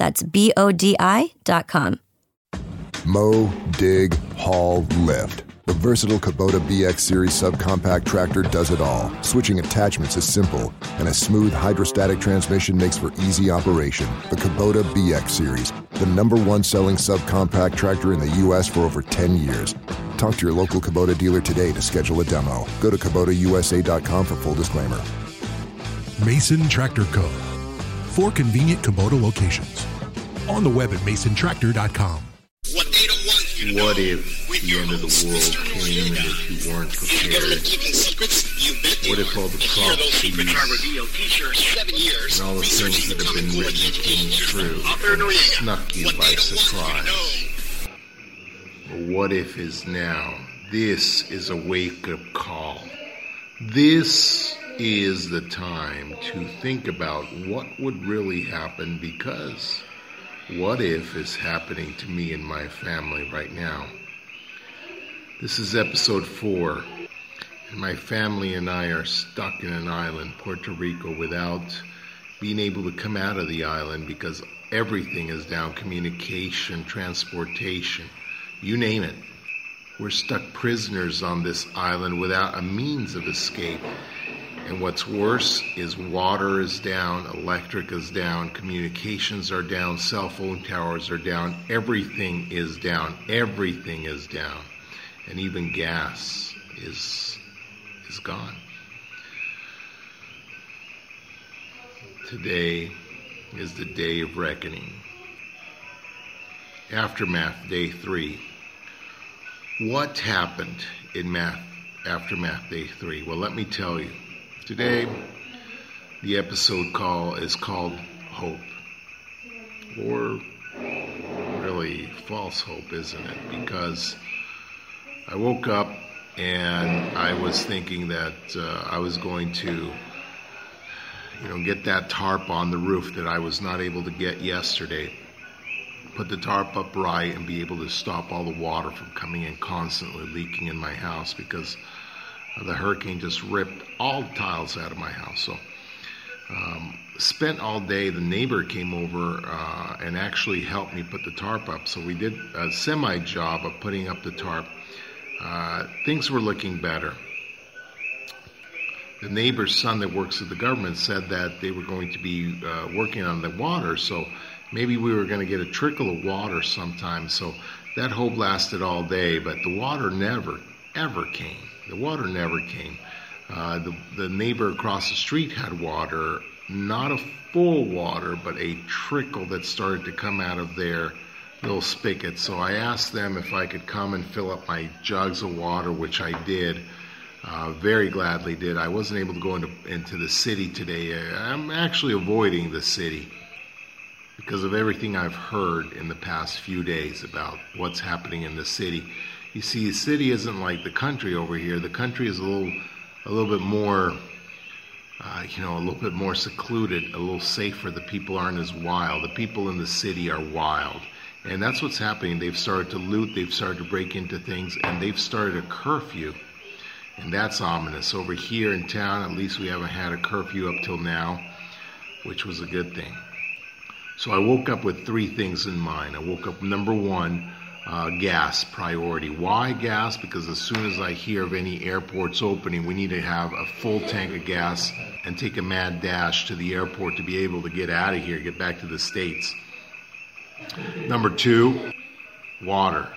That's B O D I dot com. Mow, dig, haul, lift. The versatile Kubota BX Series subcompact tractor does it all. Switching attachments is simple, and a smooth hydrostatic transmission makes for easy operation. The Kubota BX Series, the number one selling subcompact tractor in the U.S. for over 10 years. Talk to your local Kubota dealer today to schedule a demo. Go to KubotaUSA.com for full disclaimer. Mason Tractor Co. Four convenient Kubota locations. On the web at masontractor.com. What if the end of the world came and if you weren't prepared? What if all the prophecies and all the things that have been written came true snuck you by surprise? What if is now? This is a wake-up call. This is the time to think about what would really happen because what if is happening to me and my family right now? This is episode four, and my family and I are stuck in an island, Puerto Rico, without being able to come out of the island because everything is down communication, transportation, you name it. We're stuck prisoners on this island without a means of escape. And what's worse is water is down, electric is down, communications are down, cell phone towers are down, everything is down, everything is down. And even gas is is gone. Today is the day of reckoning. Aftermath day 3. What happened in math aftermath day 3? Well, let me tell you. Today, the episode call is called Hope. Or really false hope, isn't it? Because I woke up and I was thinking that uh, I was going to, you know, get that tarp on the roof that I was not able to get yesterday. Put the tarp up right and be able to stop all the water from coming in constantly leaking in my house because the hurricane just ripped all the tiles out of my house. So, um, spent all day. The neighbor came over uh, and actually helped me put the tarp up. So we did a semi job of putting up the tarp. Uh, things were looking better. The neighbor's son that works at the government said that they were going to be uh, working on the water, so maybe we were going to get a trickle of water sometime. So that hope lasted all day, but the water never, ever came. The water never came. Uh, the, the neighbor across the street had water, not a full water, but a trickle that started to come out of their little spigot. So I asked them if I could come and fill up my jugs of water, which I did. Uh, very gladly did. I wasn't able to go into, into the city today. I'm actually avoiding the city because of everything I've heard in the past few days about what's happening in the city. You see, the city isn't like the country over here. The country is a little, a little bit more, uh, you know, a little bit more secluded, a little safer. The people aren't as wild. The people in the city are wild, and that's what's happening. They've started to loot. They've started to break into things, and they've started a curfew, and that's ominous. Over here in town, at least we haven't had a curfew up till now, which was a good thing. So I woke up with three things in mind. I woke up number one uh, gas priority. Why gas? Because as soon as I hear of any airports opening, we need to have a full tank of gas and take a mad dash to the airport to be able to get out of here, get back to the States. Number two, water.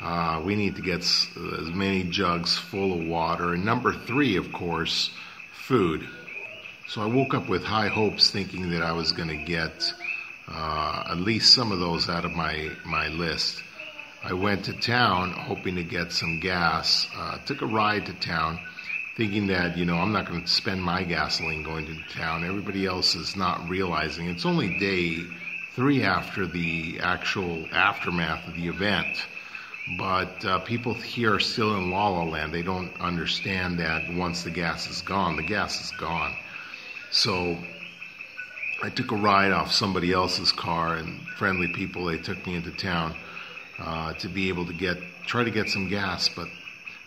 Uh, we need to get s- as many jugs full of water. And number three, of course, food. So I woke up with high hopes, thinking that I was going to get uh, at least some of those out of my my list. I went to town hoping to get some gas. Uh, took a ride to town, thinking that you know I'm not going to spend my gasoline going to town. Everybody else is not realizing it's only day three after the actual aftermath of the event. But uh, people here are still in La La Land. They don't understand that once the gas is gone, the gas is gone. So I took a ride off somebody else's car, and friendly people they took me into town uh, to be able to get try to get some gas, but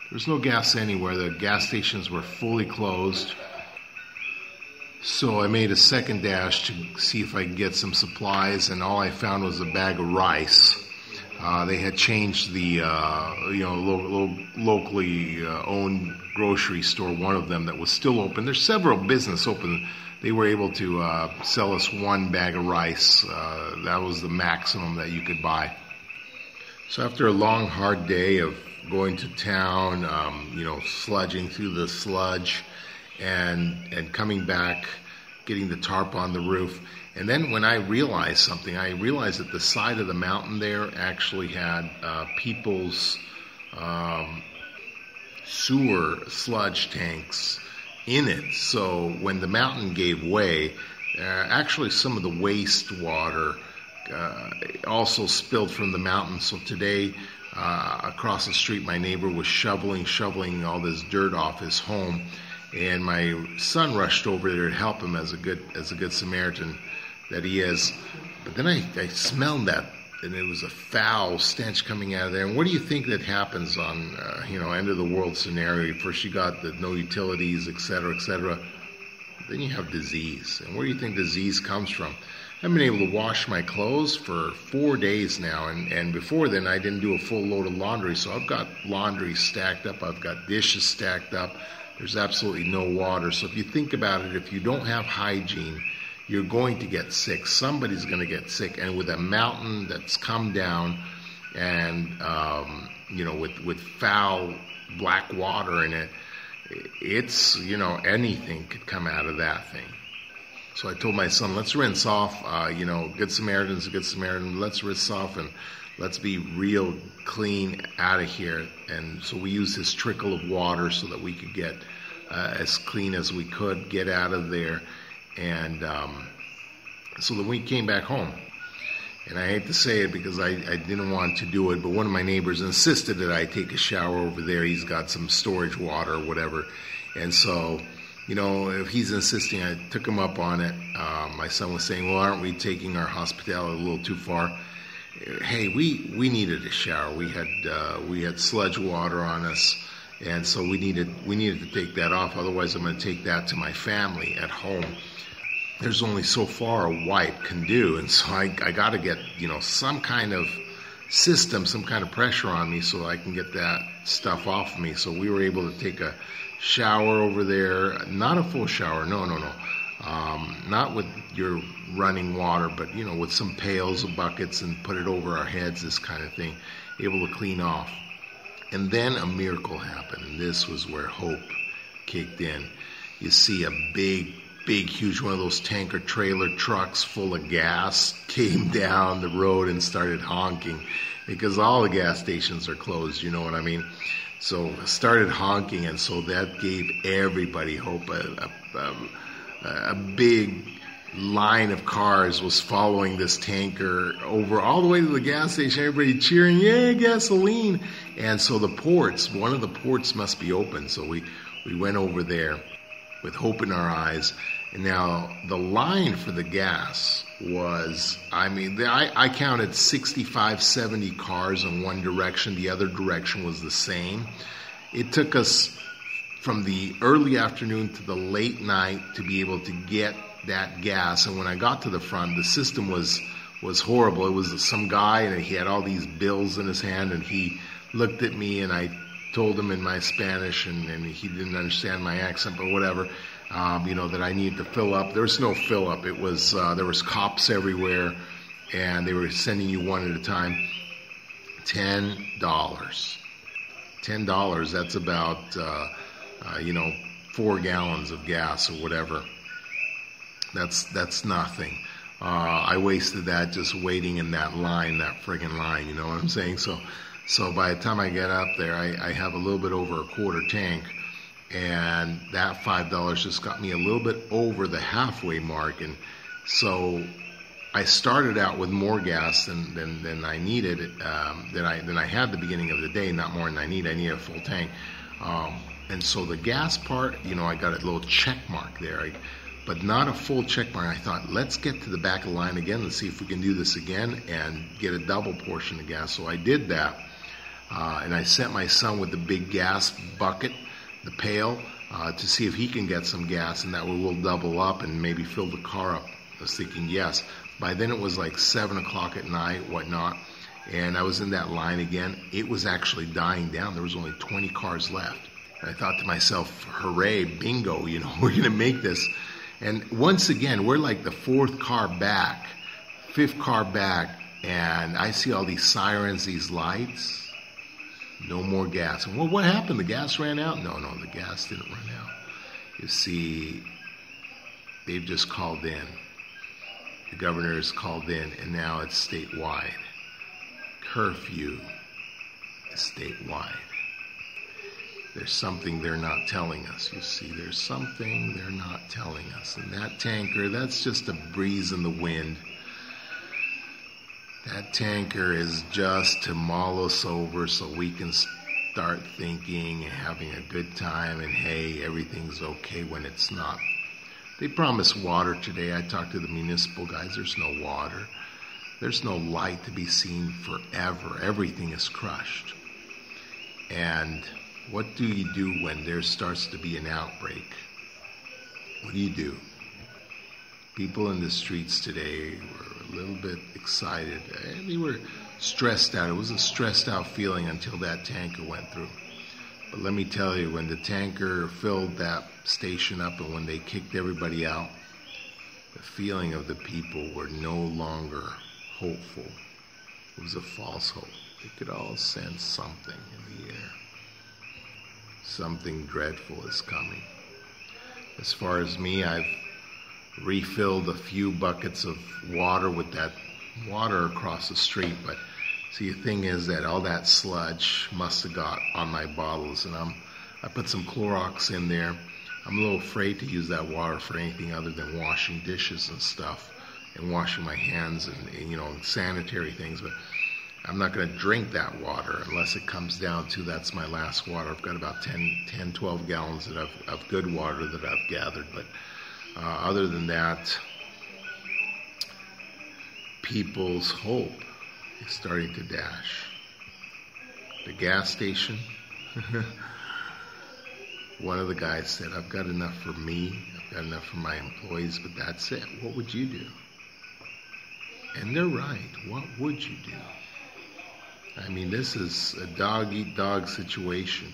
there's no gas anywhere. The gas stations were fully closed. So I made a second dash to see if I could get some supplies, and all I found was a bag of rice. Uh, they had changed the, uh, you know, lo- lo- locally uh, owned grocery store, one of them that was still open. There's several business open. They were able to uh, sell us one bag of rice. Uh, that was the maximum that you could buy. So after a long, hard day of going to town, um, you know, sludging through the sludge, and and coming back, getting the tarp on the roof, and then when I realized something, I realized that the side of the mountain there actually had uh, people's um, sewer sludge tanks in it. So when the mountain gave way, uh, actually some of the wastewater uh, also spilled from the mountain. So today, uh, across the street, my neighbor was shoveling, shoveling all this dirt off his home, and my son rushed over there to help him as a good as a good Samaritan that he is. But then I, I smelled that, and it was a foul stench coming out of there. And what do you think that happens on uh, you know end of the world scenario? First you got the no utilities, et cetera, et cetera. Then you have disease, and where do you think disease comes from? I've been able to wash my clothes for four days now, and, and before then I didn't do a full load of laundry, so I've got laundry stacked up, I've got dishes stacked up. There's absolutely no water. So if you think about it, if you don't have hygiene, you're going to get sick. Somebody's going to get sick, and with a mountain that's come down, and um, you know, with with foul black water in it, it's you know anything could come out of that thing. So I told my son, let's rinse off. Uh, you know, Good Samaritan's a Good Samaritan. Let's rinse off and let's be real clean out of here. And so we used this trickle of water so that we could get uh, as clean as we could, get out of there. And um, so then we came back home. And I hate to say it because I, I didn't want to do it, but one of my neighbors insisted that I take a shower over there. He's got some storage water or whatever. And so you know, if he's insisting, I took him up on it. Uh, my son was saying, "Well, aren't we taking our hospitality a little too far?" Hey, we we needed a shower. We had uh, we had sludge water on us, and so we needed we needed to take that off. Otherwise, I'm going to take that to my family at home. There's only so far a wipe can do, and so I I got to get you know some kind of system, some kind of pressure on me, so I can get that stuff off me. So we were able to take a shower over there. Not a full shower, no, no, no. Um, not with your running water, but you know, with some pails and buckets and put it over our heads, this kind of thing, able to clean off. And then a miracle happened. And this was where hope kicked in. You see a big, big, huge one of those tanker trailer trucks full of gas came down the road and started honking because all the gas stations are closed, you know what I mean? So started honking, and so that gave everybody hope. A, a, um, a, a, big line of cars was following this tanker over all the way to the gas station. Everybody cheering, "Yay, gasoline!" And so the ports, one of the ports must be open. So we we went over there with hope in our eyes. Now the line for the gas was, I mean, I, I counted 65, 70 cars in one direction. The other direction was the same. It took us from the early afternoon to the late night to be able to get that gas. And when I got to the front, the system was was horrible. It was some guy and he had all these bills in his hand and he looked at me and I told him in my Spanish and, and he didn't understand my accent, but whatever um, you know, that I needed to fill up. There was no fill up. It was uh, there was cops everywhere, and they were sending you one at a time ten dollars. Ten dollars. That's about uh, uh, you know four gallons of gas or whatever. That's that's nothing. Uh, I wasted that just waiting in that line, that friggin' line. You know what I'm saying? So, so by the time I get up there, I, I have a little bit over a quarter tank, and that five dollars just got me a little bit over the halfway mark, and so I started out with more gas than than, than I needed, um, than I than I had the beginning of the day. Not more than I need. I need a full tank. Um, and so the gas part, you know, I got a little check mark there. I, but not a full check mark. I thought, let's get to the back of the line again and see if we can do this again and get a double portion of gas. So I did that. Uh, and I sent my son with the big gas bucket, the pail, uh, to see if he can get some gas, and that way we'll double up and maybe fill the car up. I was thinking, yes. By then it was like 7 o'clock at night, whatnot, and I was in that line again. It was actually dying down. There was only 20 cars left. And I thought to myself, hooray, bingo, you know, we're going to make this. And once again, we're like the fourth car back, fifth car back, and I see all these sirens, these lights. No more gas. Well, what happened? The gas ran out? No, no, the gas didn't run out. You see, they've just called in. The governor has called in, and now it's statewide. Curfew is statewide. There's something they're not telling us. You see, there's something they're not telling us. And that tanker, that's just a breeze in the wind. That tanker is just to mull us over so we can start thinking and having a good time and hey, everything's okay when it's not. They promised water today. I talked to the municipal guys. There's no water. There's no light to be seen forever. Everything is crushed. And what do you do when there starts to be an outbreak? What do you do? People in the streets today were little bit excited. Eh, they were stressed out. It was a stressed out feeling until that tanker went through. But let me tell you, when the tanker filled that station up and when they kicked everybody out, the feeling of the people were no longer hopeful. It was a false hope. They could all sense something in the air something dreadful is coming. As far as me, I've refilled a few buckets of water with that water across the street, but see, the thing is that all that sludge must have got on my bottles, and I'm, I put some Clorox in there. I'm a little afraid to use that water for anything other than washing dishes and stuff and washing my hands and, and you know, sanitary things, but I'm not going to drink that water unless it comes down to that's my last water. I've got about 10, 10 12 gallons of, of good water that I've gathered. But uh, other than that, people's hope is starting to dash. The gas station, one of the guys said, I've got enough for me, I've got enough for my employees, but that's it. What would you do? And they're right. What would you do? I mean, this is a dog eat dog situation.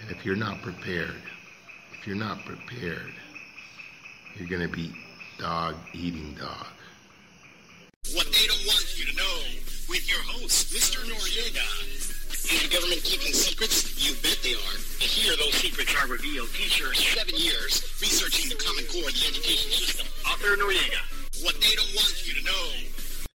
And if you're not prepared, if you're not prepared, you're going to be dog eating dog. What they don't want you to know with your host, Mr. Noriega. Is the government keeping secrets? You bet they are. Here those secrets are revealed. Teacher, seven years researching the Common Core of the education system. Author Noriega. What they don't want you to know